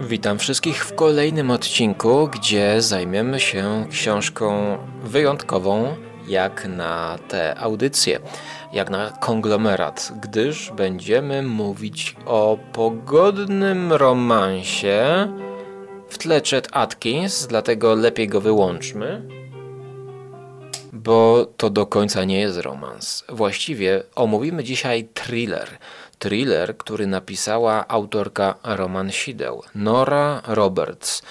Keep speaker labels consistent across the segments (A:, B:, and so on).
A: Witam wszystkich w kolejnym odcinku, gdzie zajmiemy się książką wyjątkową, jak na te audycje, jak na konglomerat, gdyż będziemy mówić o pogodnym romansie w tle Chet Atkins, dlatego lepiej go wyłączmy bo to do końca nie jest romans. Właściwie omówimy dzisiaj thriller. Thriller, który napisała autorka Roman Sideł, Nora Roberts.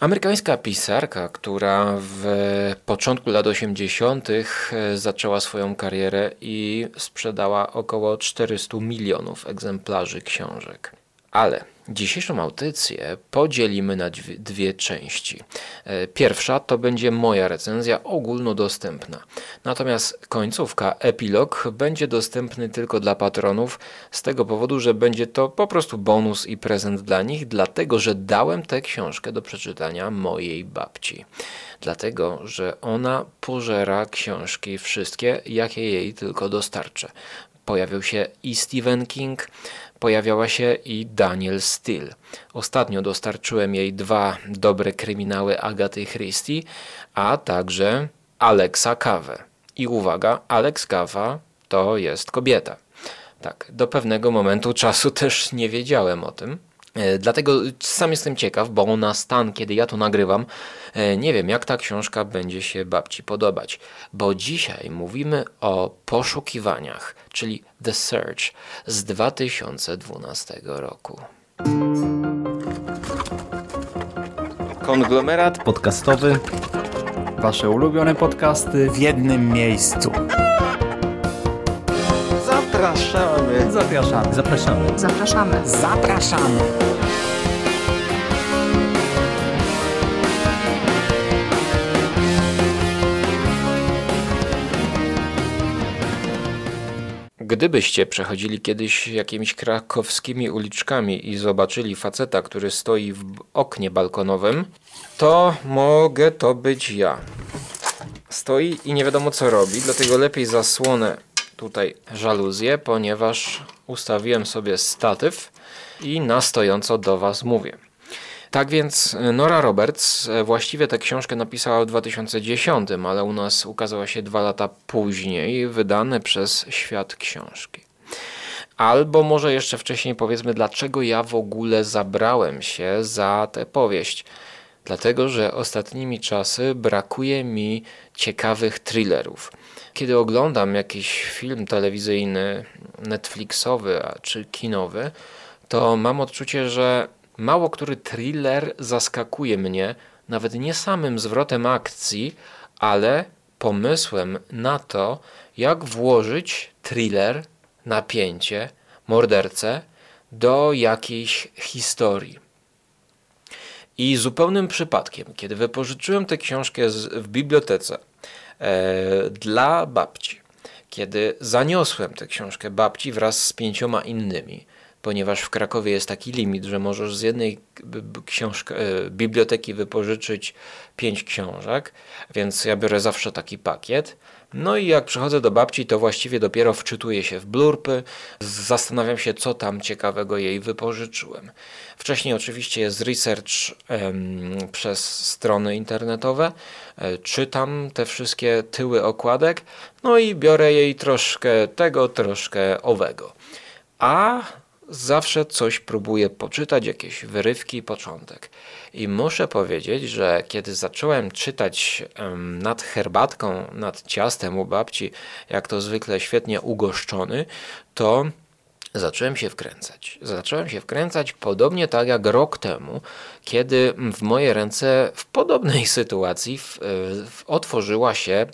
A: Amerykańska pisarka, która w początku lat 80. zaczęła swoją karierę i sprzedała około 400 milionów egzemplarzy książek. Ale Dzisiejszą audycję podzielimy na dwie, dwie, części. E, pierwsza to będzie moja recenzja ogólnodostępna. Natomiast końcówka, epilog będzie dostępny tylko dla patronów z tego powodu, że będzie to po prostu bonus i prezent dla nich, dlatego że dałem tę książkę do przeczytania mojej babci. Dlatego, że ona pożera książki wszystkie, jakie jej tylko dostarczę. Pojawił się i Stephen King, pojawiała się i Daniel Steele. Ostatnio dostarczyłem jej dwa dobre kryminały Agaty Christie, a także Alexa Kawę. I uwaga, Alex Kawa to jest kobieta. Tak, do pewnego momentu czasu też nie wiedziałem o tym. E, dlatego sam jestem ciekaw, bo na stan, kiedy ja to nagrywam, e, nie wiem, jak ta książka będzie się babci podobać. Bo dzisiaj mówimy o poszukiwaniach, czyli The Search z 2012 roku.
B: Konglomerat podcastowy. Wasze ulubione podcasty w jednym miejscu. Zapraszamy. Zapraszamy. Zapraszamy.
C: Zapraszamy.
A: Gdybyście przechodzili kiedyś jakimiś krakowskimi uliczkami i zobaczyli faceta, który stoi w oknie balkonowym, to mogę to być ja. Stoi i nie wiadomo co robi, dlatego lepiej zasłonę tutaj żaluzję, ponieważ ustawiłem sobie statyw i na stojąco do Was mówię. Tak więc e, Nora Roberts e, właściwie tę książkę napisała w 2010, ale u nas ukazała się dwa lata później, wydane przez Świat Książki. Albo może jeszcze wcześniej powiedzmy, dlaczego ja w ogóle zabrałem się za tę powieść. Dlatego, że ostatnimi czasy brakuje mi ciekawych thrillerów. Kiedy oglądam jakiś film telewizyjny, Netflixowy czy kinowy, to mam odczucie, że mało który thriller zaskakuje mnie nawet nie samym zwrotem akcji, ale pomysłem na to, jak włożyć thriller, napięcie, mordercę do jakiejś historii. I zupełnym przypadkiem, kiedy wypożyczyłem tę książkę w bibliotece dla babci, kiedy zaniosłem tę książkę babci wraz z pięcioma innymi, ponieważ w Krakowie jest taki limit, że możesz z jednej e, biblioteki wypożyczyć pięć książek, więc ja biorę zawsze taki pakiet. No i jak przychodzę do babci, to właściwie dopiero wczytuję się w blurpy, zastanawiam się, co tam ciekawego jej wypożyczyłem. Wcześniej oczywiście jest research em, przez strony internetowe, e, czytam te wszystkie tyły okładek, no i biorę jej troszkę tego, troszkę owego. A zawsze coś próbuję poczytać, jakieś wyrywki, początek. I muszę powiedzieć, że kiedy zacząłem czytać nad herbatką, nad ciastem u babci, jak to zwykle świetnie ugoszczony, to zacząłem się wkręcać. Zacząłem się wkręcać podobnie tak jak rok temu, kiedy w moje ręce w podobnej sytuacji w, w, otworzyła się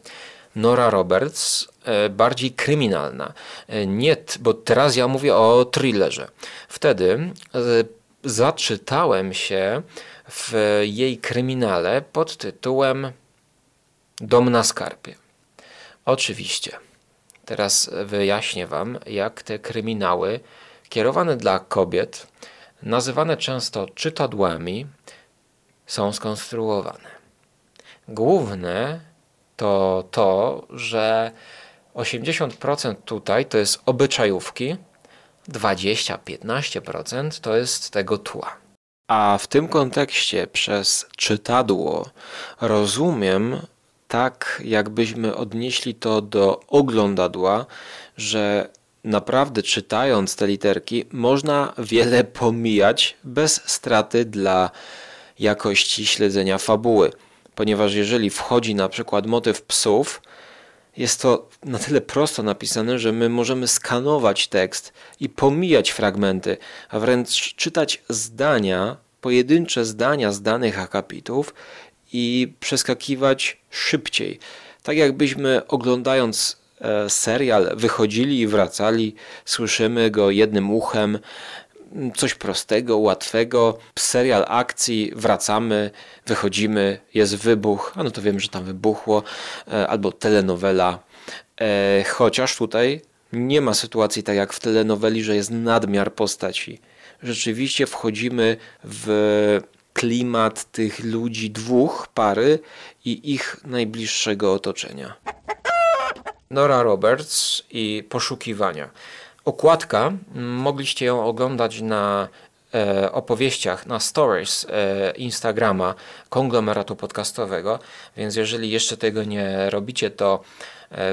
A: Nora Roberts, e, bardziej kryminalna. E, nie, bo teraz ja mówię o thrillerze. Wtedy e, zaczytałem się w jej kryminale pod tytułem Dom na skarpie. Oczywiście. Teraz wyjaśnię Wam, jak te kryminały kierowane dla kobiet, nazywane często czytadłami, są skonstruowane. Główne to to, że 80% tutaj to jest obyczajówki, 20-15% to jest tego tła. A w tym kontekście przez czytadło rozumiem tak, jakbyśmy odnieśli to do oglądadła, że naprawdę czytając te literki można wiele pomijać bez straty dla jakości śledzenia fabuły. Ponieważ jeżeli wchodzi na przykład motyw psów, jest to na tyle prosto napisane, że my możemy skanować tekst i pomijać fragmenty, a wręcz czytać zdania, pojedyncze zdania z danych akapitów i przeskakiwać szybciej. Tak jakbyśmy oglądając e, serial wychodzili i wracali, słyszymy go jednym uchem, coś prostego, łatwego, serial akcji, wracamy, wychodzimy, jest wybuch, a no to wiem, że tam wybuchło, e, albo telenowela, e, chociaż tutaj nie ma sytuacji tak jak w telenoweli, że jest nadmiar postaci. Rzeczywiście wchodzimy w klimat tych ludzi dwóch pary i ich najbliższego otoczenia. Nora Roberts i poszukiwania. Okładka, mogliście ją oglądać na e, opowieściach, na stories e, Instagrama konglomeratu podcastowego, więc jeżeli jeszcze tego nie robicie, to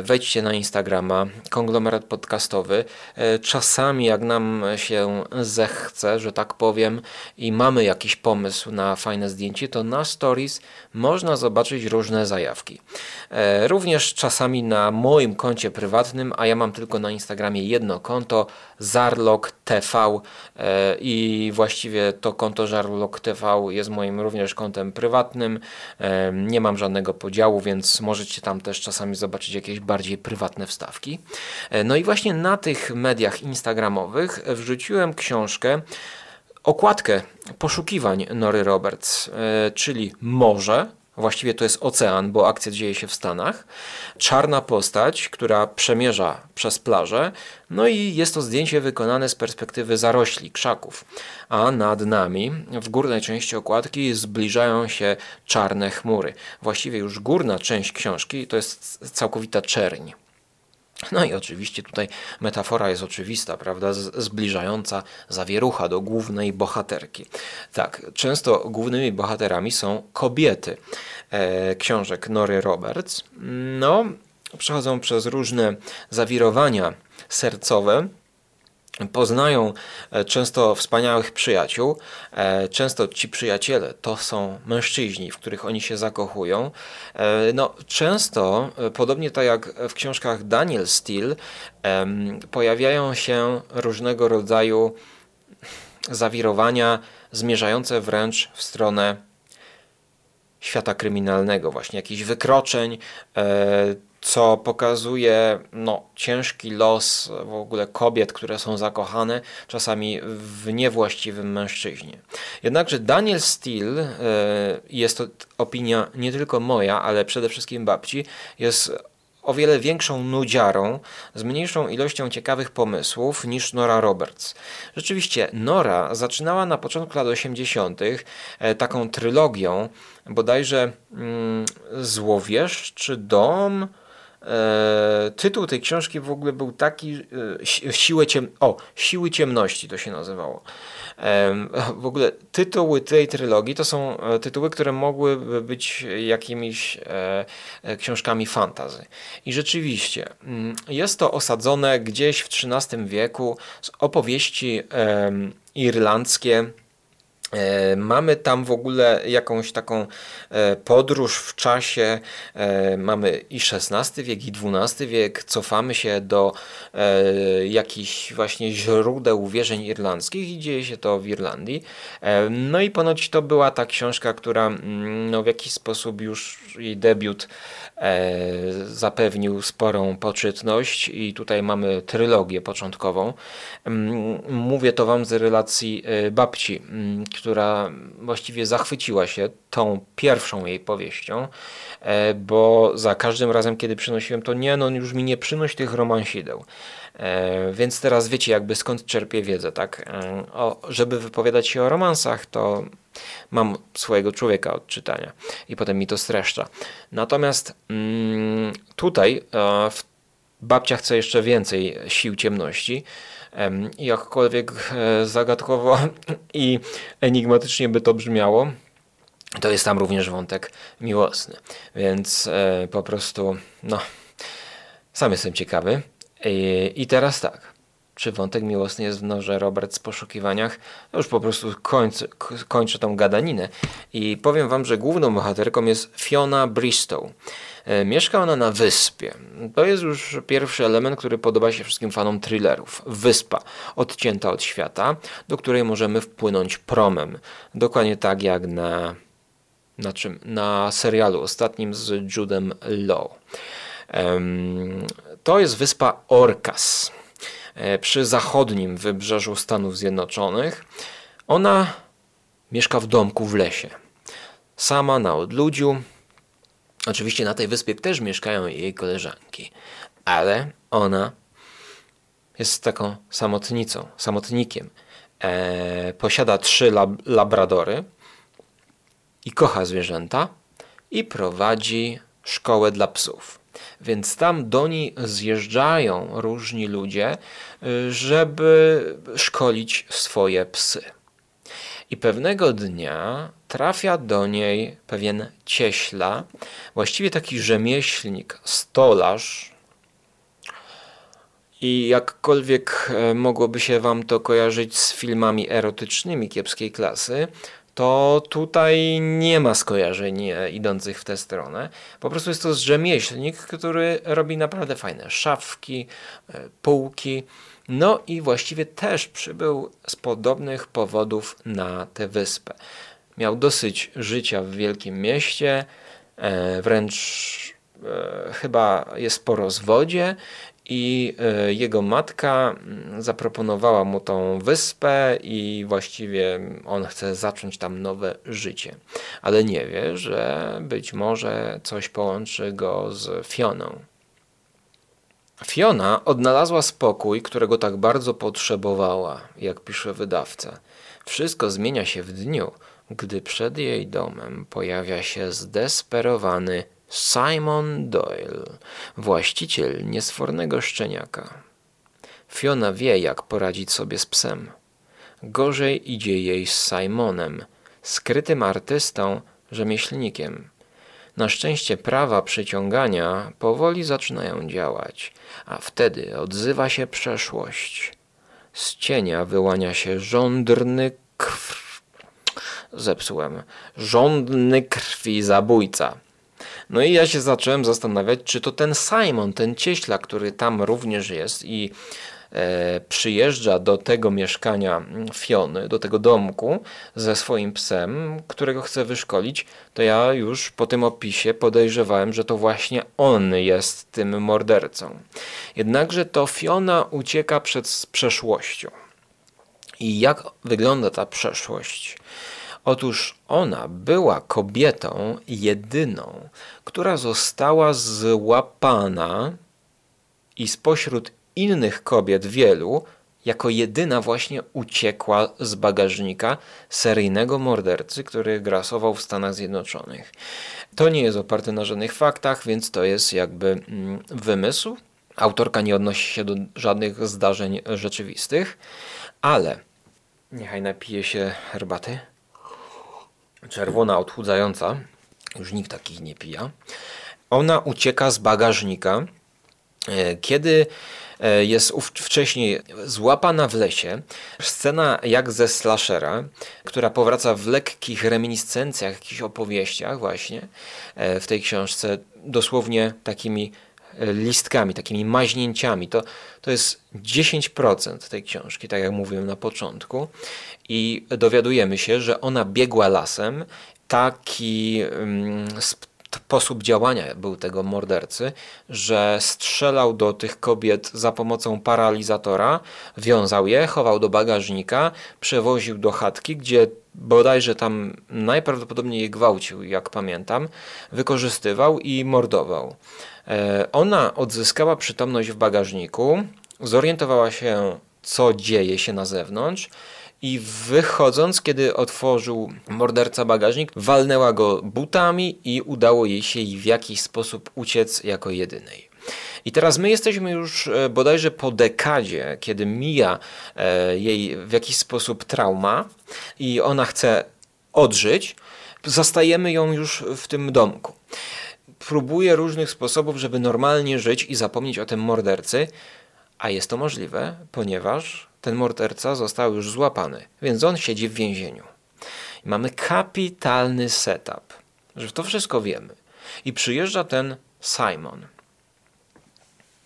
A: wejdźcie na Instagrama, konglomerat podcastowy. E, czasami, jak nam się zechce, że tak powiem, i mamy jakiś pomysł na fajne zdjęcie, to na stories można zobaczyć różne zajawki. E, również czasami na moim koncie prywatnym, a ja mam tylko na Instagramie jedno konto, Zarlok TV i właściwie to konto Zarlok TV jest moim również kontem prywatnym. Nie mam żadnego podziału, więc możecie tam też czasami zobaczyć jakieś bardziej prywatne wstawki. E, no i właśnie na tych mediach instagramowych wrzuciłem książkę, okładkę poszukiwań Nory Roberts, e, czyli Morze, Właściwie to jest ocean, bo akcja dzieje się w Stanach. Czarna postać, która przemierza przez plażę. No i jest to zdjęcie wykonane z perspektywy zarośli, krzaków. A nad nami, w górnej części okładki, zbliżają się czarne chmury. Właściwie już górna część książki to jest całkowita czerń. No i oczywiście tutaj metafora jest oczywista, prawda, zbliżająca zawierucha do głównej bohaterki. Tak, często głównymi bohaterami są kobiety e, książek Nory Roberts. No, przechodzą przez różne zawirowania sercowe, poznają e, często wspaniałych przyjaciół. E, często ci przyjaciele to są mężczyźni, w których oni się zakochują. E, no, często, podobnie tak jak w książkach Daniel Steele, pojawiają się różnego rodzaju zawirowania zmierzające wręcz w stronę świata kryminalnego, właśnie jakichś wykroczeń, co pokazuje no, ciężki los w ogóle kobiet, które są zakochane, czasami w niewłaściwym mężczyźnie. Jednakże Daniel Steele, e, jest to opinia nie tylko moja, ale przede wszystkim babci, jest o wiele większą nudziarą, z mniejszą ilością ciekawych pomysłów niż Nora Roberts. Rzeczywiście, Nora zaczynała na początku lat 80. E, taką trylogią, bodajże mm, Złowieszczy Dom, E, tytuł tej książki w ogóle był taki, e, siłę ciem... o, Siły Ciemności to się nazywało. W ogóle tytuły tej trylogii to są e, tytuły, które mogłyby być jakimiś książkami fantazy. I rzeczywiście mm, jest to osadzone gdzieś w XIII wieku z opowieści irlandzkie E, mamy tam w ogóle jakąś taką e, podróż w czasie. E, mamy i XVI wiek, i XII wiek. Cofamy się do jakichś właśnie źródeł wierzeń irlandzkich i dzieje się to w Irlandii. No i ponoć to była ta książka, która mm, no, w jakiś sposób już jej debiut zapewnił sporą poczytność i tutaj mamy trylogię początkową. Mm, mówię to wam z relacji babci, mm, która właściwie zachwyciła się tą pierwszą jej powieścią, e, bo za każdym razem, kiedy przynosiłem to, nie, no już mi nie przynoś tych romansideł. E, więc teraz wiecie jakby skąd czerpię wiedzę, tak? E, o, żeby wypowiadać się o romansach, to mam swojego człowieka od czytania i potem mi to streszcza. Natomiast mm, tutaj w babcia chce jeszcze więcej sił ciemności Em, Jakkolwiek e, zagadkowo i enigmatycznie by to brzmiało, to jest tam również wątek miłosny. Więc e, po prostu, no, sam jestem ciekawy. I, I teraz tak. Czy wątek miłosny jest w Norze Robert w poszukiwaniach? No już po prostu kończę, kończę tą gadaninę i powiem wam, że główną bohaterką jest Fiona Bristow. E, Mieszka ona na wyspie. To jest już pierwszy element, który podoba się wszystkim fanom thrillerów. Wyspa, odcięta od świata, do której możemy wpłynąć promem. Dokładnie tak jak na na czym? Na serialu ostatnim z Judem Law. Em, To jest wyspa Orcas przy zachodnim wybrzeżu Stanów Zjednoczonych. Ona mieszka w domku w lesie. Sama na odludziu. Oczywiście na tej wyspie też mieszkają jej koleżanki, ale ona jest taką samotnicą, samotnikiem. E, posiada trzy lab labradory i kocha zwierzęta i prowadzi szkołę dla psów. Więc tam do niej zjeżdżają różni ludzie, y, żeby szkolić swoje psy. I pewnego dnia trafia do niej pewien cieśla, właściwie taki rzemieślnik, stolarz. I jakkolwiek e, mogłoby się wam to kojarzyć z filmami erotycznymi kiepskiej klasy, to tutaj nie ma skojarzeń e, idących w tę stronę. Po prostu jest to rzemieślnik, który robi naprawdę fajne szafki, e, półki. No i właściwie też przybył z podobnych powodów na tę wyspę. Miał dosyć życia w wielkim mieście, e, wręcz chyba jest po rozwodzie i e, jego matka mm, zaproponowała mu tą wyspę i właściwie on chce zacząć tam nowe życie. Ale nie wie, że być może coś połączy go z Fioną. Fiona odnalazła spokój, którego tak bardzo potrzebowała, jak pisze wydawca. Wszystko zmienia się w dniu, gdy przed jej domem pojawia się zdesperowany Simon Doyle, właściciel niesfornego szczeniaka. Fiona wie, jak poradzić sobie z psem. Gorzej idzie jej z Simonem, skrytym artystą, rzemieślnikiem. Na szczęście prawa przyciągania powoli zaczynają działać, a wtedy odzywa się przeszłość. Z cienia wyłania się żądrny krw... Zepsułem. Żądny krwi zabójca. No i ja się zacząłem zastanawiać, czy to ten Simon, ten cieśla, który tam również jest i e, przyjeżdża do tego mieszkania Fiony, do tego domku ze swoim psem, którego chce wyszkolić, to ja już po tym opisie podejrzewałem, że to właśnie on jest tym mordercą. Jednakże to Fiona ucieka przed przeszłością. I jak wygląda ta przeszłość? Otóż ona była kobietą jedyną, która została złapana i spośród innych kobiet wielu, jako jedyna właśnie uciekła z bagażnika seryjnego mordercy, który grasował w Stanach Zjednoczonych. To nie jest oparte na żadnych faktach, więc to jest jakby mm, wymysł. Autorka nie odnosi się do żadnych zdarzeń rzeczywistych, ale niechaj napije się herbaty czerwona, odchudzająca, już nikt takich nie pija. Ona ucieka z bagażnika, e, kiedy e, jest wcześniej złapana w lesie. Scena jak ze slashera, która powraca w lekkich reminiscencjach, jakichś opowieściach właśnie e, w tej książce, dosłownie takimi listkami, takimi maźnięciami. To, to jest 10% tej książki, tak jak mówiłem na początku. I dowiadujemy się, że ona biegła lasem. Taki um, sposób działania był tego mordercy, że strzelał do tych kobiet za pomocą paralizatora, wiązał je, chował do bagażnika, przewoził do chatki, gdzie bodajże tam najprawdopodobniej je gwałcił, jak pamiętam, wykorzystywał i mordował. E, ona odzyskała przytomność w bagażniku, zorientowała się, co dzieje się na zewnątrz i wychodząc, kiedy otworzył morderca bagażnik, walnęła go butami i udało jej się w jakiś sposób uciec jako jedynej. I teraz my jesteśmy już e, bodajże po dekadzie, kiedy mija e, jej w jakiś sposób trauma i ona chce odżyć, zastajemy ją już w tym domku. Próbuje różnych sposobów, żeby normalnie żyć i zapomnieć o tym mordercy, a jest to możliwe, ponieważ ten morderca został już złapany, więc on siedzi w więzieniu. Mamy kapitalny setup, że to wszystko wiemy. I przyjeżdża ten Simon.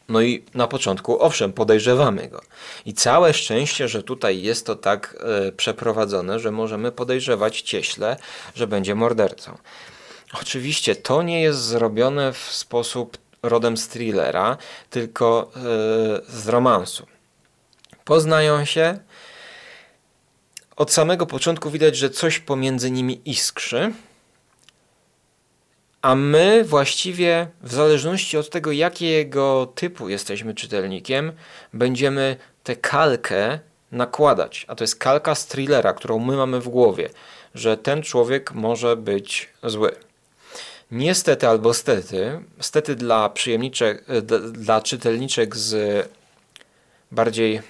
A: No i na początku, owszem, podejrzewamy go. I całe szczęście, że tutaj jest to tak e, przeprowadzone, że możemy podejrzewać cieśle, że będzie mordercą. Oczywiście to nie jest zrobione w sposób rodem z thrillera, tylko e, z romansu. Poznają się. Od samego początku widać, że coś pomiędzy nimi iskrzy. A my właściwie, w zależności od tego, jakiego typu jesteśmy czytelnikiem, będziemy tę kalkę nakładać. A to jest kalka z thrillera, którą my mamy w głowie, że ten człowiek może być zły. Niestety albo stety, stety dla przyjemniczek, dla czytelniczek z bardziej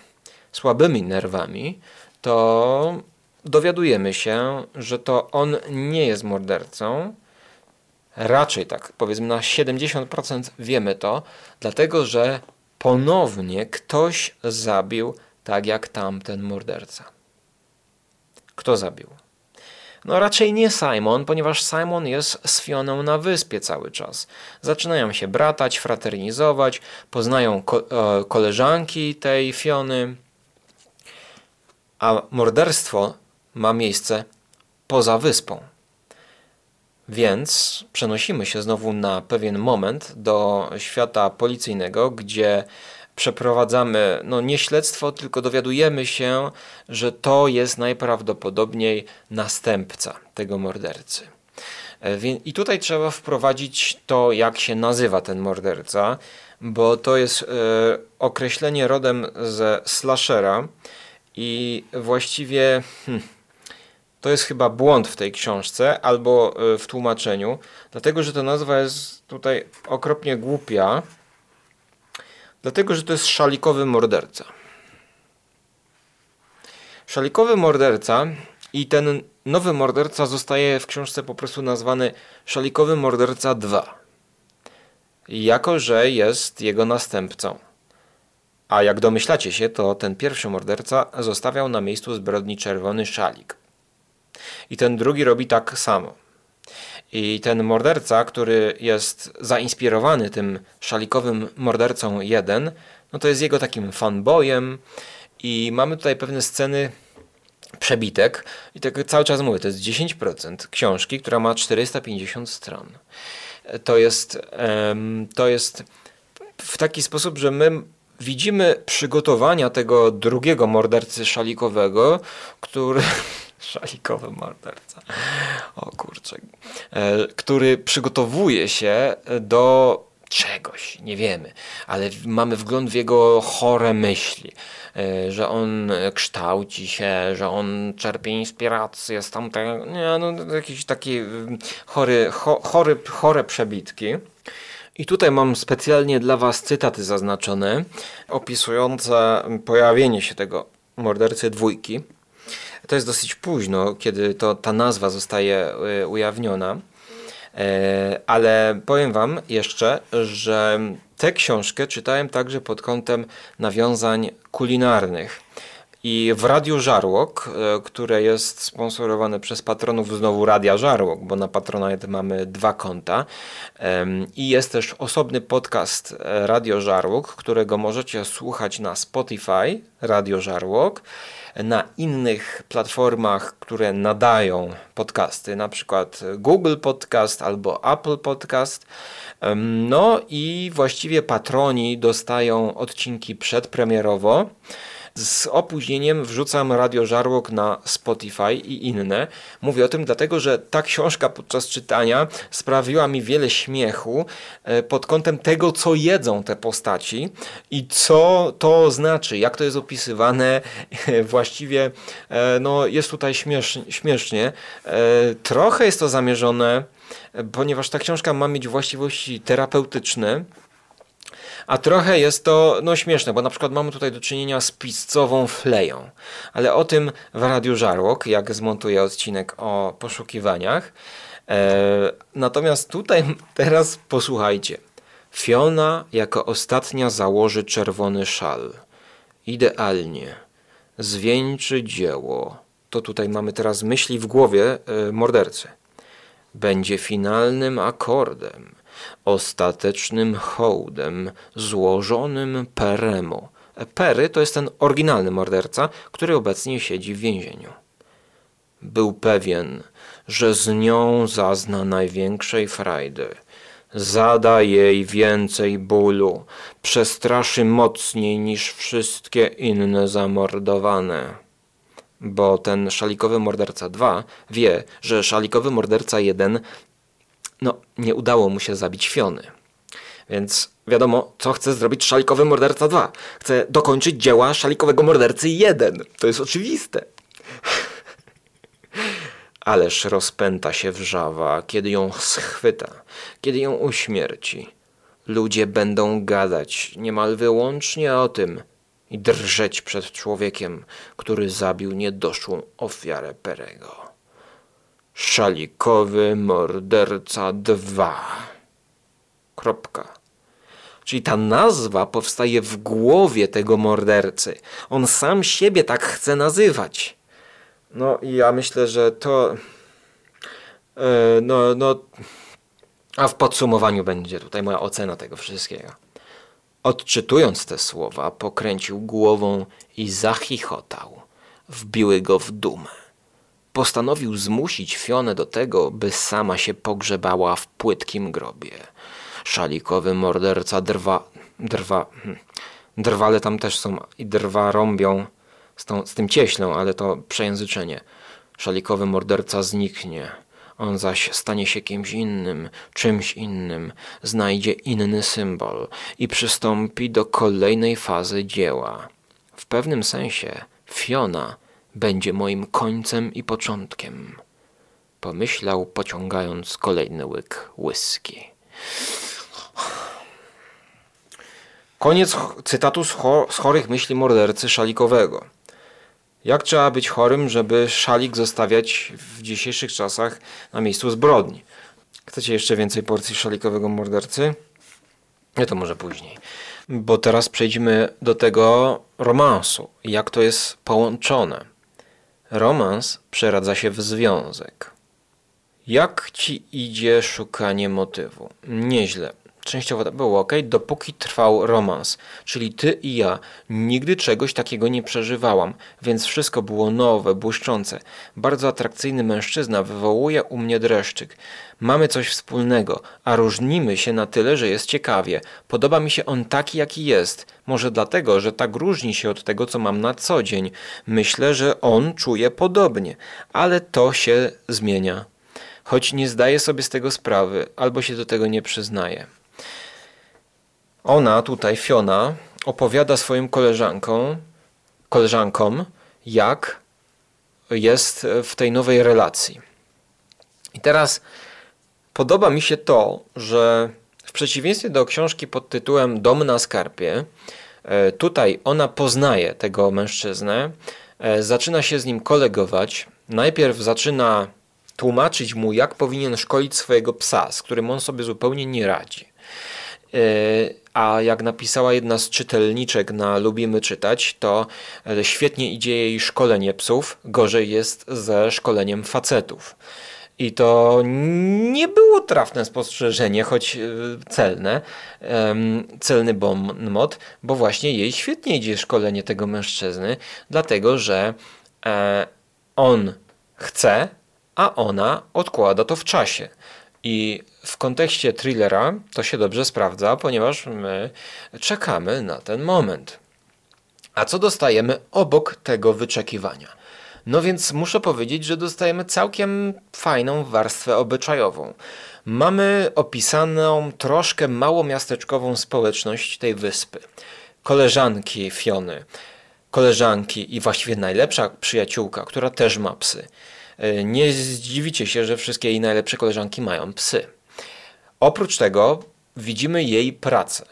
A: słabymi nerwami, to dowiadujemy się, że to on nie jest mordercą, Raczej tak, powiedzmy na 70% wiemy to, dlatego że ponownie ktoś zabił tak jak tamten morderca. Kto zabił? No raczej nie Simon, ponieważ Simon jest z Fioną na wyspie cały czas. Zaczynają się bratać, fraternizować, poznają ko e, koleżanki tej Fiony, a morderstwo ma miejsce poza wyspą. Więc przenosimy się znowu na pewien moment do świata policyjnego, gdzie przeprowadzamy no nie śledztwo, tylko dowiadujemy się, że to jest najprawdopodobniej następca tego mordercy. E, I tutaj trzeba wprowadzić to, jak się nazywa ten morderca, bo to jest e, określenie rodem ze slashera i właściwie. Hmm, to jest chyba błąd w tej książce albo e, w tłumaczeniu, dlatego że ta nazwa jest tutaj okropnie głupia, dlatego że to jest szalikowy morderca. Szalikowy morderca i ten nowy morderca zostaje w książce po prostu nazwany Szalikowy Morderca 2. Jako, że jest jego następcą. A jak domyślacie się, to ten pierwszy morderca zostawiał na miejscu zbrodni czerwony szalik. I ten drugi robi tak samo. I ten morderca, który jest zainspirowany tym szalikowym mordercą 1, no to jest jego takim fanboyem i mamy tutaj pewne sceny przebitek i tak cały czas mówię, to jest 10% książki, która ma 450 stron. To jest, to jest w taki sposób, że my widzimy przygotowania tego drugiego mordercy szalikowego, który szalikowy morderca. O kurczę. E, który przygotowuje się do czegoś, nie wiemy, ale mamy wgląd w jego chore myśli, e, że on kształci się, że on czerpie inspirację z tamtego, nie, no jakieś takie mm, chory, cho, chory, chore przebitki. I tutaj mam specjalnie dla Was cytaty zaznaczone, opisujące pojawienie się tego mordercy dwójki to jest dosyć późno, kiedy to, ta nazwa zostaje y, ujawniona. E, ale powiem Wam jeszcze, że tę książkę czytałem także pod kątem nawiązań kulinarnych. I w Radiu Żarłok, e, które jest sponsorowane przez patronów znowu Radia Żarłok, bo na Patronite mamy dwa konta. I jest też osobny podcast e, Radio Żarłok, którego możecie słuchać na Spotify Radio Żarłok na innych platformach, które nadają podcasty, na przykład Google Podcast albo Apple Podcast. No i właściwie patroni dostają odcinki przedpremierowo. Z opóźnieniem wrzucam Radio Żarłok na Spotify i inne. Mówię o tym dlatego, że ta książka podczas czytania sprawiła mi wiele śmiechu e, pod kątem tego, co jedzą te postaci i co to znaczy, jak to jest opisywane. Właściwie e, no, jest tutaj śmiesznie. E, trochę jest to zamierzone, ponieważ ta książka ma mieć właściwości terapeutyczne A trochę jest to no, śmieszne, bo na przykład mamy tutaj do czynienia z piscową fleją, ale o tym w Radiu Żarłok, jak zmontuję odcinek o poszukiwaniach. E, natomiast tutaj teraz posłuchajcie. Fiona jako ostatnia założy czerwony szal. Idealnie. Zwieńczy dzieło. To tutaj mamy teraz myśli w głowie e, mordercy. Będzie finalnym akordem, ostatecznym hołdem złożonym Peremu. Pery to jest ten oryginalny morderca, który obecnie siedzi w więzieniu. Był pewien, że z nią zazna największej frajdy. Zada jej więcej bólu, przestraszy mocniej niż wszystkie inne zamordowane. Bo ten szalikowy morderca 2 wie, że szalikowy morderca 1 no, nie udało mu się zabić Fiony. Więc wiadomo, co chce zrobić szalikowy morderca 2. Chce dokończyć dzieła szalikowego mordercy 1. To jest oczywiste. Ależ rozpęta się wrzawa, kiedy ją schwyta, kiedy ją uśmierci. Ludzie będą gadać niemal wyłącznie o tym i drżeć przed człowiekiem, który zabił niedoszłą ofiarę Perego. Szalikowy morderca 2. Kropka. Czyli ta nazwa powstaje w głowie tego mordercy. On sam siebie tak chce nazywać. No i ja myślę, że to. e, No, no. A w podsumowaniu będzie tutaj moja ocena tego wszystkiego. Odczytując te słowa, pokręcił głową i zachichotał. Wbiły go w dumę. Postanowił zmusić Fionę do tego, by sama się pogrzebała w płytkim grobie. Szalikowy morderca drwa. drwa. hm, Drwale tam też są i drwa rąbią z, tą, z tym cieślą, ale to przejęzyczenie. Szalikowy morderca zniknie. On zaś stanie się kimś innym, czymś innym, znajdzie inny symbol i przystąpi do kolejnej fazy dzieła. W pewnym sensie Fiona będzie moim końcem i początkiem. Pomyślał, pociągając kolejny łyk whisky. Koniec cytatu z, cho- z chorych myśli mordercy szalikowego. Jak trzeba być chorym, żeby szalik zostawiać w dzisiejszych czasach na miejscu zbrodni? Chcecie jeszcze więcej porcji szalikowego mordercy? Nie, to może później. Bo teraz przejdziemy do tego romansu. Jak to jest połączone? Romans przeradza się w związek. Jak ci idzie szukanie motywu? Nieźle. Częściowo to było ok, dopóki trwał romans. Czyli ty i ja nigdy czegoś takiego nie przeżywałam, więc wszystko było nowe, błyszczące. Bardzo atrakcyjny mężczyzna wywołuje u mnie dreszczyk. Mamy coś wspólnego, a różnimy się na tyle, że jest ciekawie. Podoba mi się on taki, jaki jest. Może dlatego, że tak różni się od tego, co mam na co dzień. Myślę, że on czuje podobnie, ale to się zmienia choć nie zdaje sobie z tego sprawy, albo się do tego nie przyznaje. Ona, tutaj Fiona, opowiada swoim koleżankom, koleżankom, jak jest w tej nowej relacji. I teraz podoba mi się to, że w przeciwieństwie do książki pod tytułem Dom na skarpie, e, tutaj ona poznaje tego mężczyznę, e, zaczyna się z nim kolegować. Najpierw zaczyna tłumaczyć mu, jak powinien szkolić swojego psa, z którym on sobie zupełnie nie radzi. E, A jak napisała jedna z czytelniczek na Lubimy Czytać, to świetnie idzie jej szkolenie psów, gorzej jest ze szkoleniem facetów. I to nie było trafne spostrzeżenie, choć e, celne, celny bon-mot, bo właśnie jej świetnie idzie szkolenie tego mężczyzny, dlatego że e, on chce, a ona odkłada to w czasie. I w kontekście thrillera to się dobrze sprawdza, ponieważ my czekamy na ten moment. A co dostajemy obok tego wyczekiwania? No więc muszę powiedzieć, że dostajemy całkiem fajną warstwę obyczajową. Mamy opisaną troszkę małomiasteczkową społeczność tej wyspy. Koleżanki Fiony, koleżanki i właściwie najlepsza przyjaciółka, która też ma psy. E, Nie zdziwicie się, że wszystkie jej najlepsze koleżanki mają psy. Oprócz tego widzimy jej pracę.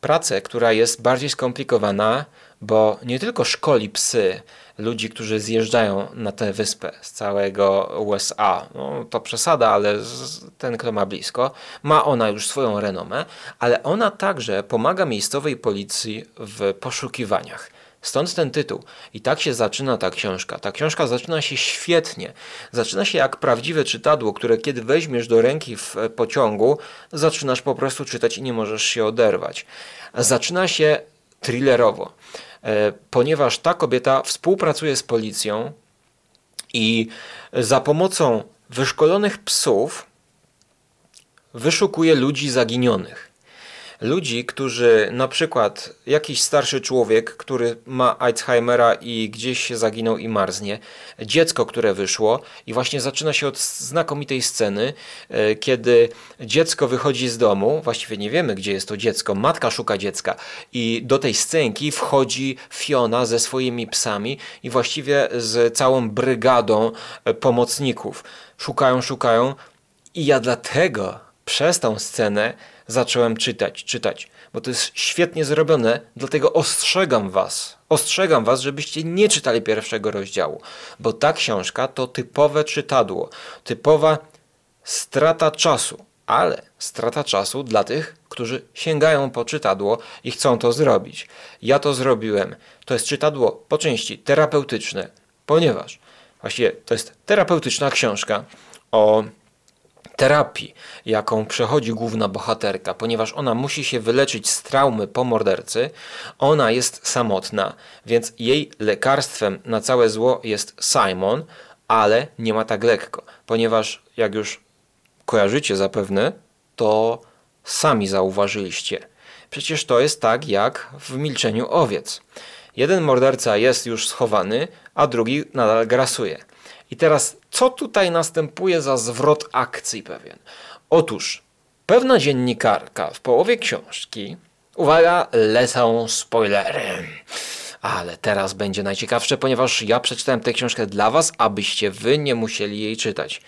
A: pracę, która jest bardziej skomplikowana, bo nie tylko szkoli psy, ludzi, którzy zjeżdżają na tę wyspę z całego USA. No, to przesada, ale ten, kto ma blisko, ma ona już swoją renomę, ale ona także pomaga miejscowej policji w poszukiwaniach. Stąd ten tytuł. I tak się zaczyna ta książka. Ta książka zaczyna się świetnie. Zaczyna się jak prawdziwe czytadło, które kiedy weźmiesz do ręki w pociągu, zaczynasz po prostu czytać i nie możesz się oderwać. Zaczyna się thrillerowo, e, ponieważ ta kobieta współpracuje z policją i za pomocą wyszkolonych psów wyszukuje ludzi zaginionych ludzi, którzy na przykład jakiś starszy człowiek, który ma Alzheimera i gdzieś się zaginął i marznie, dziecko, które wyszło i właśnie zaczyna się od znakomitej sceny, e, kiedy dziecko wychodzi z domu, właściwie nie wiemy gdzie jest to dziecko, matka szuka dziecka i do tej scenki wchodzi Fiona ze swoimi psami i właściwie z całą brygadą e, pomocników. Szukają, szukają i ja dlatego przez tą scenę zacząłem czytać, czytać, bo to jest świetnie zrobione, dlatego ostrzegam was, ostrzegam was, żebyście nie czytali pierwszego rozdziału, bo ta książka to typowe czytadło, typowa strata czasu, ale strata czasu dla tych, którzy sięgają po czytadło i chcą to zrobić. Ja to zrobiłem. To jest czytadło po części terapeutyczne, ponieważ właściwie to jest terapeutyczna książka o terapii, jaką przechodzi główna bohaterka, ponieważ ona musi się wyleczyć z traumy po mordercy, ona jest samotna, więc jej lekarstwem na całe zło jest Simon, ale nie ma tak lekko, ponieważ jak już kojarzycie zapewne, to sami zauważyliście. Przecież to jest tak jak w milczeniu owiec. Jeden morderca jest już schowany, a drugi nadal grasuje. I teraz, co tutaj następuje za zwrot akcji pewien? Otóż, pewna dziennikarka w połowie książki, uwaga, lecą spoilery. Ale teraz będzie najciekawsze, ponieważ ja przeczytałem tę książkę dla Was, abyście Wy nie musieli jej czytać.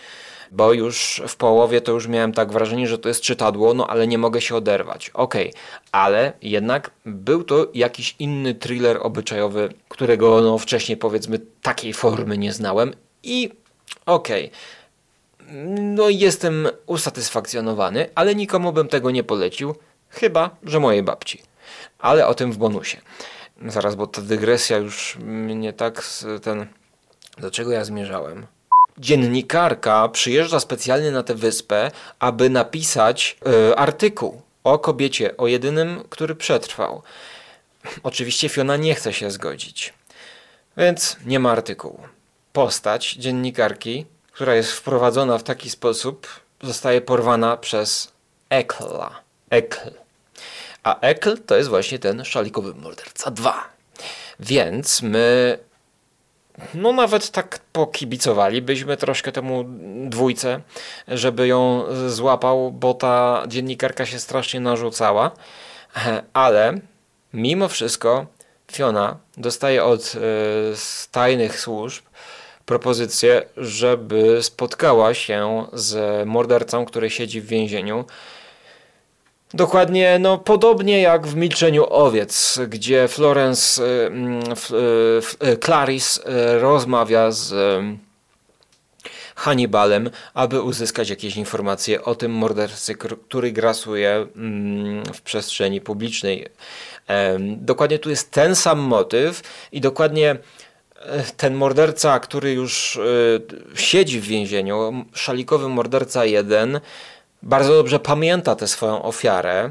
A: Bo już w połowie to już miałem tak wrażenie, że to jest czytadło, no ale nie mogę się oderwać. Okej, okay. ale jednak był to jakiś inny thriller obyczajowy, którego no wcześniej powiedzmy takiej formy nie znałem i okej, okay. no jestem usatysfakcjonowany, ale nikomu bym tego nie polecił, chyba że mojej babci. Ale o tym w bonusie. Zaraz, bo ta dygresja już mnie tak ten. Do czego ja zmierzałem? Dziennikarka przyjeżdża specjalnie na tę wyspę, aby napisać yy, artykuł o kobiecie, o jedynym, który przetrwał. Oczywiście Fiona nie chce się zgodzić, więc nie ma artykułu postać dziennikarki, która jest wprowadzona w taki sposób, zostaje porwana przez Ekla. Ekl. A Ekl to jest właśnie ten szalikowy morderca 2. Więc my no nawet tak pokibicowalibyśmy troszkę temu dwójce, żeby ją złapał, bo ta dziennikarka się strasznie narzucała. Ale mimo wszystko Fiona dostaje od y, tajnych służb propozycję, żeby spotkała się z mordercą, który siedzi w więzieniu. Dokładnie, no podobnie jak w Milczeniu Owiec, gdzie Florence, y, mm, y, y, Clarice rozmawia z Hannibalem, aby uzyskać jakieś informacje o tym mordercy, który grasuje mm, w przestrzeni publicznej. Dokładnie tu jest ten sam motyw i dokładnie ten morderca, który już e, siedzi w więzieniu, szalikowy morderca jeden, bardzo dobrze pamięta tę swoją ofiarę,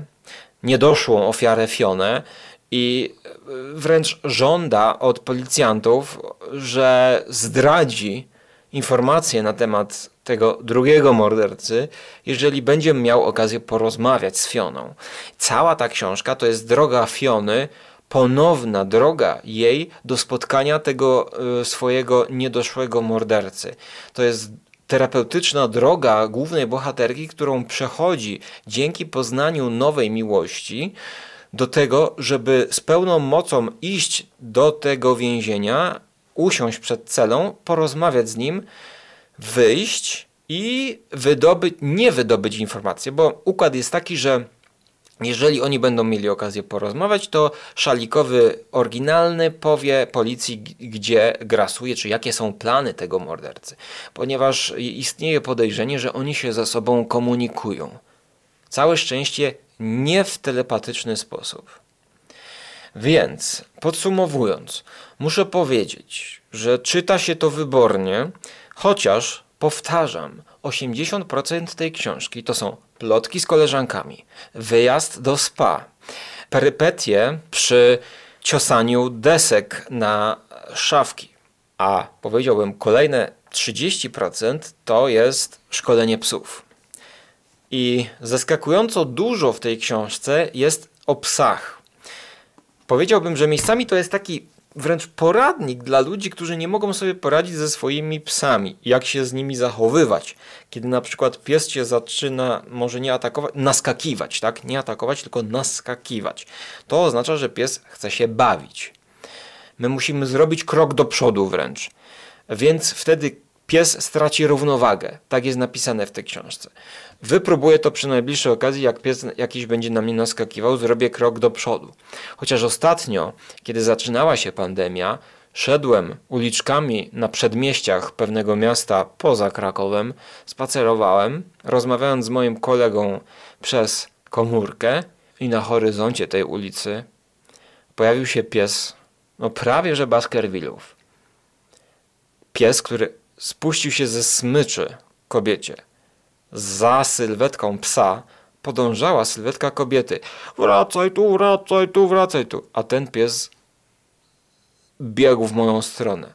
A: niedoszłą ofiarę Fionę i e, wręcz żąda od policjantów, że zdradzi informacje na temat tego drugiego mordercy, jeżeli będzie miał okazję porozmawiać z Fioną. Cała ta książka to jest droga Fiony ponowna droga jej do spotkania tego e, swojego niedoszłego mordercy. To jest terapeutyczna droga głównej bohaterki, którą przechodzi dzięki poznaniu nowej miłości do tego, żeby z pełną mocą iść do tego więzienia, usiąść przed celą, porozmawiać z nim, wyjść i wydobyć, nie wydobyć informacji, bo układ jest taki, że Jeżeli oni będą mieli okazję porozmawiać, to szalikowy oryginalny powie policji, gdzie grasuje, czy jakie są plany tego mordercy, ponieważ istnieje podejrzenie, że oni się ze sobą komunikują. Całe szczęście nie w telepatyczny sposób. Więc podsumowując, muszę powiedzieć, że czyta się to wybornie, chociaż powtarzam, 80% tej książki to są plotki z koleżankami, wyjazd do spa, perypetie przy ciosaniu desek na szafki. A powiedziałbym, kolejne 30% to jest szkolenie psów. I zaskakująco dużo w tej książce jest o psach. Powiedziałbym, że miejscami to jest taki wręcz poradnik dla ludzi, którzy nie mogą sobie poradzić ze swoimi psami, jak się z nimi zachowywać. Kiedy na przykład pies cię zaczyna, może nie atakować, naskakiwać, tak? Nie atakować, tylko naskakiwać. To oznacza, że pies chce się bawić. My musimy zrobić krok do przodu wręcz. Więc wtedy pies straci równowagę. Tak jest napisane w tej książce. Wypróbuję to przy najbliższej okazji, jak pies jakiś będzie na mnie naskakiwał, zrobię krok do przodu. Chociaż ostatnio, kiedy zaczynała się pandemia, szedłem uliczkami na przedmieściach pewnego miasta poza Krakowem, spacerowałem, rozmawiając z moim kolegą przez komórkę i na horyzoncie tej ulicy pojawił się pies, no prawie że Baskervillów. Pies, który spuścił się ze smyczy kobiecie za sylwetką psa podążała sylwetka kobiety. Wracaj tu, wracaj tu, wracaj tu. A ten pies biegł w moją stronę.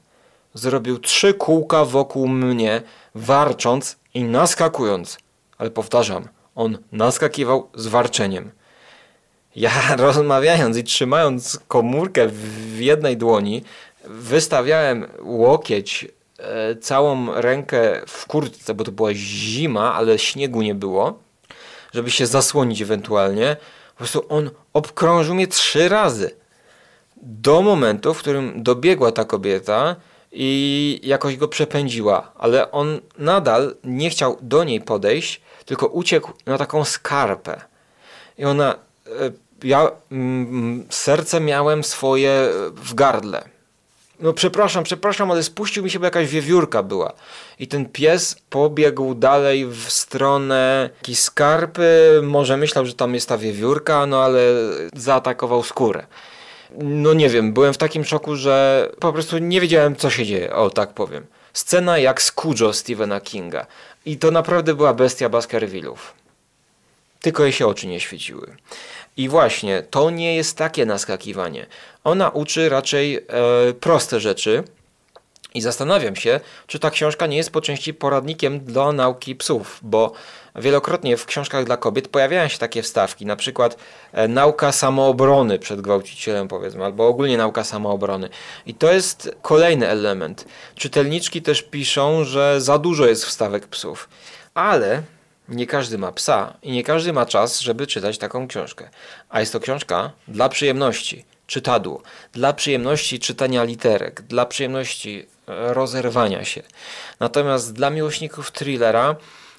A: Zrobił trzy kółka wokół mnie, warcząc i naskakując. Ale powtarzam, on naskakiwał z warczeniem. Ja rozmawiając i trzymając komórkę w jednej dłoni, wystawiałem łokieć całą rękę w kurtce, bo to była zima, ale śniegu nie było, żeby się zasłonić ewentualnie. Po prostu on obkrążył mnie trzy razy. Do momentu, w którym dobiegła ta kobieta i jakoś go przepędziła, ale on nadal nie chciał do niej podejść, tylko uciekł na taką skarpę. I ona, e, ja mm, serce miałem swoje w gardle no przepraszam, przepraszam, ale spuścił mi się, bo jakaś wiewiórka była. I ten pies pobiegł dalej w stronę jakiejś skarpy, może myślał, że tam jest ta wiewiórka, no ale zaatakował skórę. No nie wiem, byłem w takim szoku, że po prostu nie wiedziałem, co się dzieje, o tak powiem. Scena jak z Cujo Stephena Kinga. I to naprawdę była bestia Baskervillów. Tylko jej się oczy nie świeciły. I właśnie, to nie jest takie naskakiwanie. Ona uczy raczej e, proste rzeczy. I zastanawiam się, czy ta książka nie jest po części poradnikiem dla nauki psów, bo wielokrotnie w książkach dla kobiet pojawiają się takie wstawki, na przykład e, nauka samoobrony przed gwałcicielem, powiedzmy, albo ogólnie nauka samoobrony. I to jest kolejny element. Czytelniczki też piszą, że za dużo jest wstawek psów. Ale nie każdy ma psa i nie każdy ma czas, żeby czytać taką książkę. A jest to książka dla przyjemności, czytadło, dla przyjemności czytania literek, dla przyjemności e, rozerwania się. Natomiast dla miłośników thrillera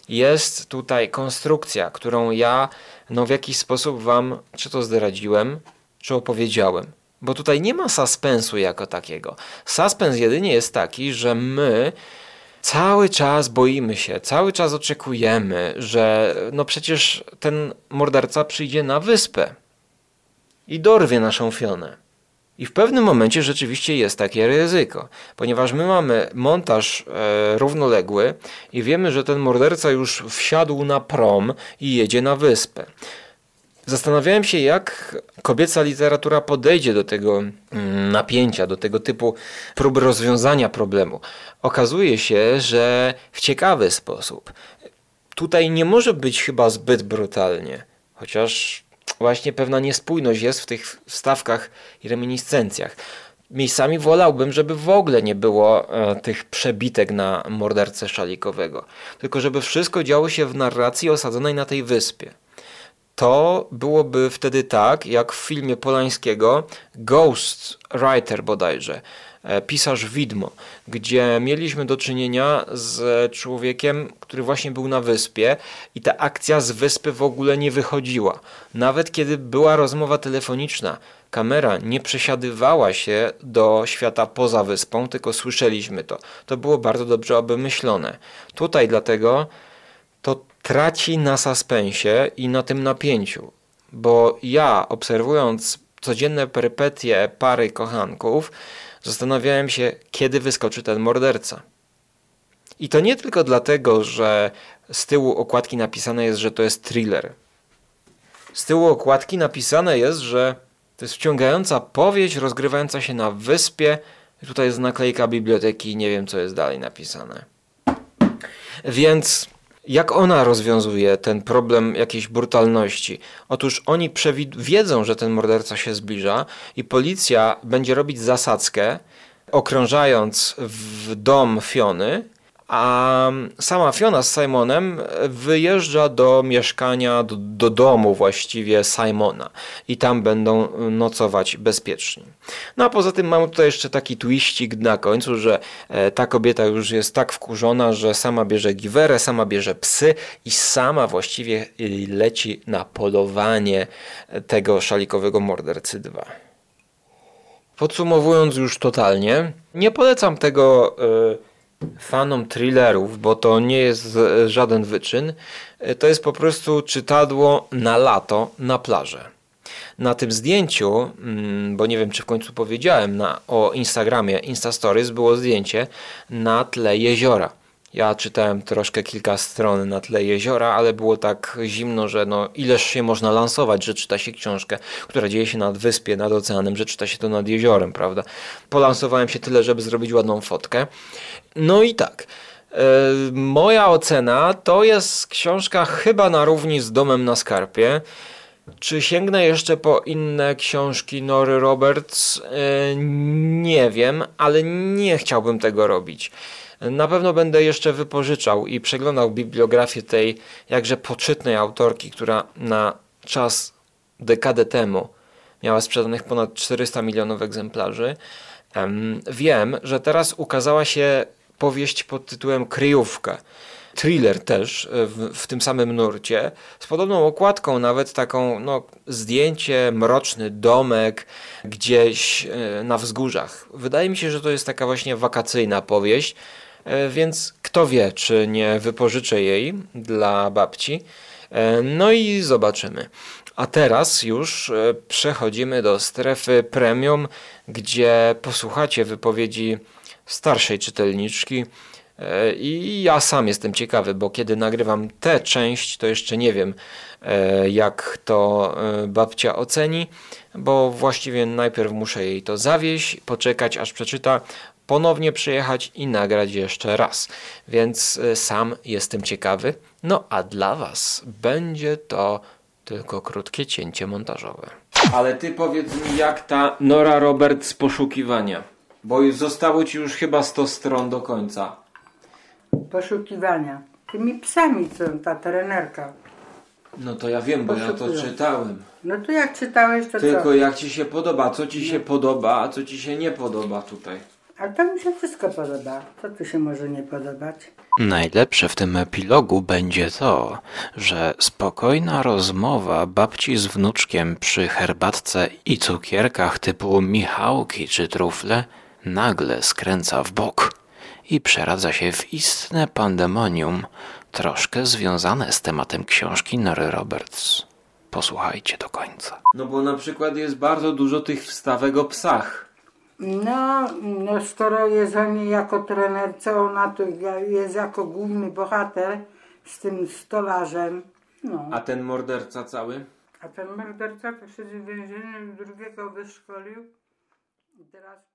A: jest tutaj konstrukcja, którą ja no, w jakiś sposób wam czy to zdradziłem, czy opowiedziałem. Bo tutaj nie ma suspensu jako takiego. Suspens jedynie jest taki, że my cały czas boimy się, cały czas oczekujemy, że no przecież ten morderca przyjdzie na wyspę i dorwie naszą Fionę. I w pewnym momencie rzeczywiście jest takie ryzyko, ponieważ my mamy montaż e, równoległy i wiemy, że ten morderca już wsiadł na prom i jedzie na wyspę. Zastanawiałem się, jak kobieca literatura podejdzie do tego mm, napięcia, do tego typu prób rozwiązania problemu. Okazuje się, że w ciekawy sposób. Tutaj nie może być chyba zbyt brutalnie, chociaż właśnie pewna niespójność jest w tych wstawkach i reminiscencjach. Miejscami wolałbym, żeby w ogóle nie było e, tych przebitek na mordercę szalikowego, tylko żeby wszystko działo się w narracji osadzonej na tej wyspie to byłoby wtedy tak, jak w filmie Polańskiego Ghost Writer bodajże, e, pisarz widmo, gdzie mieliśmy do czynienia z człowiekiem, który właśnie był na wyspie i ta akcja z wyspy w ogóle nie wychodziła. Nawet kiedy była rozmowa telefoniczna, kamera nie przesiadywała się do świata poza wyspą, tylko słyszeliśmy to. To było bardzo dobrze obmyślone. Tutaj dlatego traci na suspensie i na tym napięciu, bo ja obserwując codzienne perypetie pary kochanków, zastanawiałem się, kiedy wyskoczy ten morderca. I to nie tylko dlatego, że z tyłu okładki napisane jest, że to jest thriller. Z tyłu okładki napisane jest, że to jest wciągająca powieść rozgrywająca się na wyspie. Tutaj jest naklejka biblioteki i nie wiem, co jest dalej napisane. Więc jak ona rozwiązuje ten problem jakiejś brutalności? Otóż oni wiedzą, że ten morderca się zbliża i policja będzie robić zasadzkę, okrążając w dom Fiony a sama Fiona z Simonem wyjeżdża do mieszkania, do, do, domu właściwie Simona i tam będą nocować bezpieczni. No a poza tym mamy tutaj jeszcze taki twiścik na końcu, że e, ta kobieta już jest tak wkurzona, że sama bierze giwerę, sama bierze psy i sama właściwie y, leci na polowanie tego szalikowego mordercy 2. Podsumowując już totalnie, nie polecam tego... Yy, fanom thrillerów, bo to nie jest żaden wyczyn, e, to jest po prostu czytadło na lato na plażę. Na tym zdjęciu, mm, bo nie wiem czy w końcu powiedziałem na, o Instagramie, Insta Stories było zdjęcie na tle jeziora. Ja czytałem troszkę kilka stron na tle jeziora, ale było tak zimno, że no ileż się można lansować, że czyta się książkę, która dzieje się nad wyspie, nad oceanem, że czyta się to nad jeziorem, prawda? Polansowałem się tyle, żeby zrobić ładną fotkę. No i tak. E, moja ocena to jest książka chyba na równi z Domem na Skarpie. Czy sięgnę jeszcze po inne książki Nory Roberts? E, nie wiem, ale nie chciałbym tego robić. Na pewno będę jeszcze wypożyczał i przeglądał bibliografię tej jakże poczytnej autorki, która na czas dekadę temu miała sprzedanych ponad 400 milionów egzemplarzy. Wiem, że teraz ukazała się powieść pod tytułem Kryjówka. Thriller też e, w, w, tym samym nurcie, z podobną okładką, nawet taką no, zdjęcie, mroczny domek gdzieś e, na wzgórzach. Wydaje mi się, że to jest taka właśnie wakacyjna powieść, e, więc kto wie, czy nie wypożyczę jej dla babci. No i zobaczymy. A teraz już przechodzimy do strefy premium, gdzie posłuchacie wypowiedzi starszej czytelniczki. E, I ja sam jestem ciekawy, bo kiedy nagrywam tę część, to jeszcze nie wiem, e, jak to e, babcia oceni, bo właściwie najpierw muszę jej to zawieść, poczekać aż przeczyta, ponownie przyjechać i nagrać jeszcze raz. Więc sam jestem ciekawy. No a dla Was będzie to tylko krótkie cięcie montażowe. Ale ty powiedz mi, jak ta Nora Roberts poszukiwania? Bo zostało ci już chyba 100 stron do końca.
C: Poszukiwania. Tymi psami, co ta trenerka.
A: No to ja wiem, bo ja to czytałem.
C: No to jak czytałeś, to
A: Tylko
C: co?
A: jak ci się podoba, co ci się podoba, a co ci się nie podoba tutaj.
C: A to mi się wszystko podoba. Co tu się może nie podobać?
D: Najlepsze w tym epilogu będzie to, że spokojna rozmowa babci z wnuczkiem przy herbatce i cukierkach typu Michałki czy trufle nagle skręca w bok i przeradza się w istne pandemonium, troszkę związane z tematem książki Nory Roberts. Posłuchajcie do końca.
A: No bo na przykład jest bardzo dużo tych wstawek o psach.
C: No, no skoro jest oni jako trenerce, ona tu jest jako główny bohater z tym stolarzem. No.
A: A ten morderca cały?
C: A ten morderca to siedzi w więzieniu, drugiego wyszkolił i teraz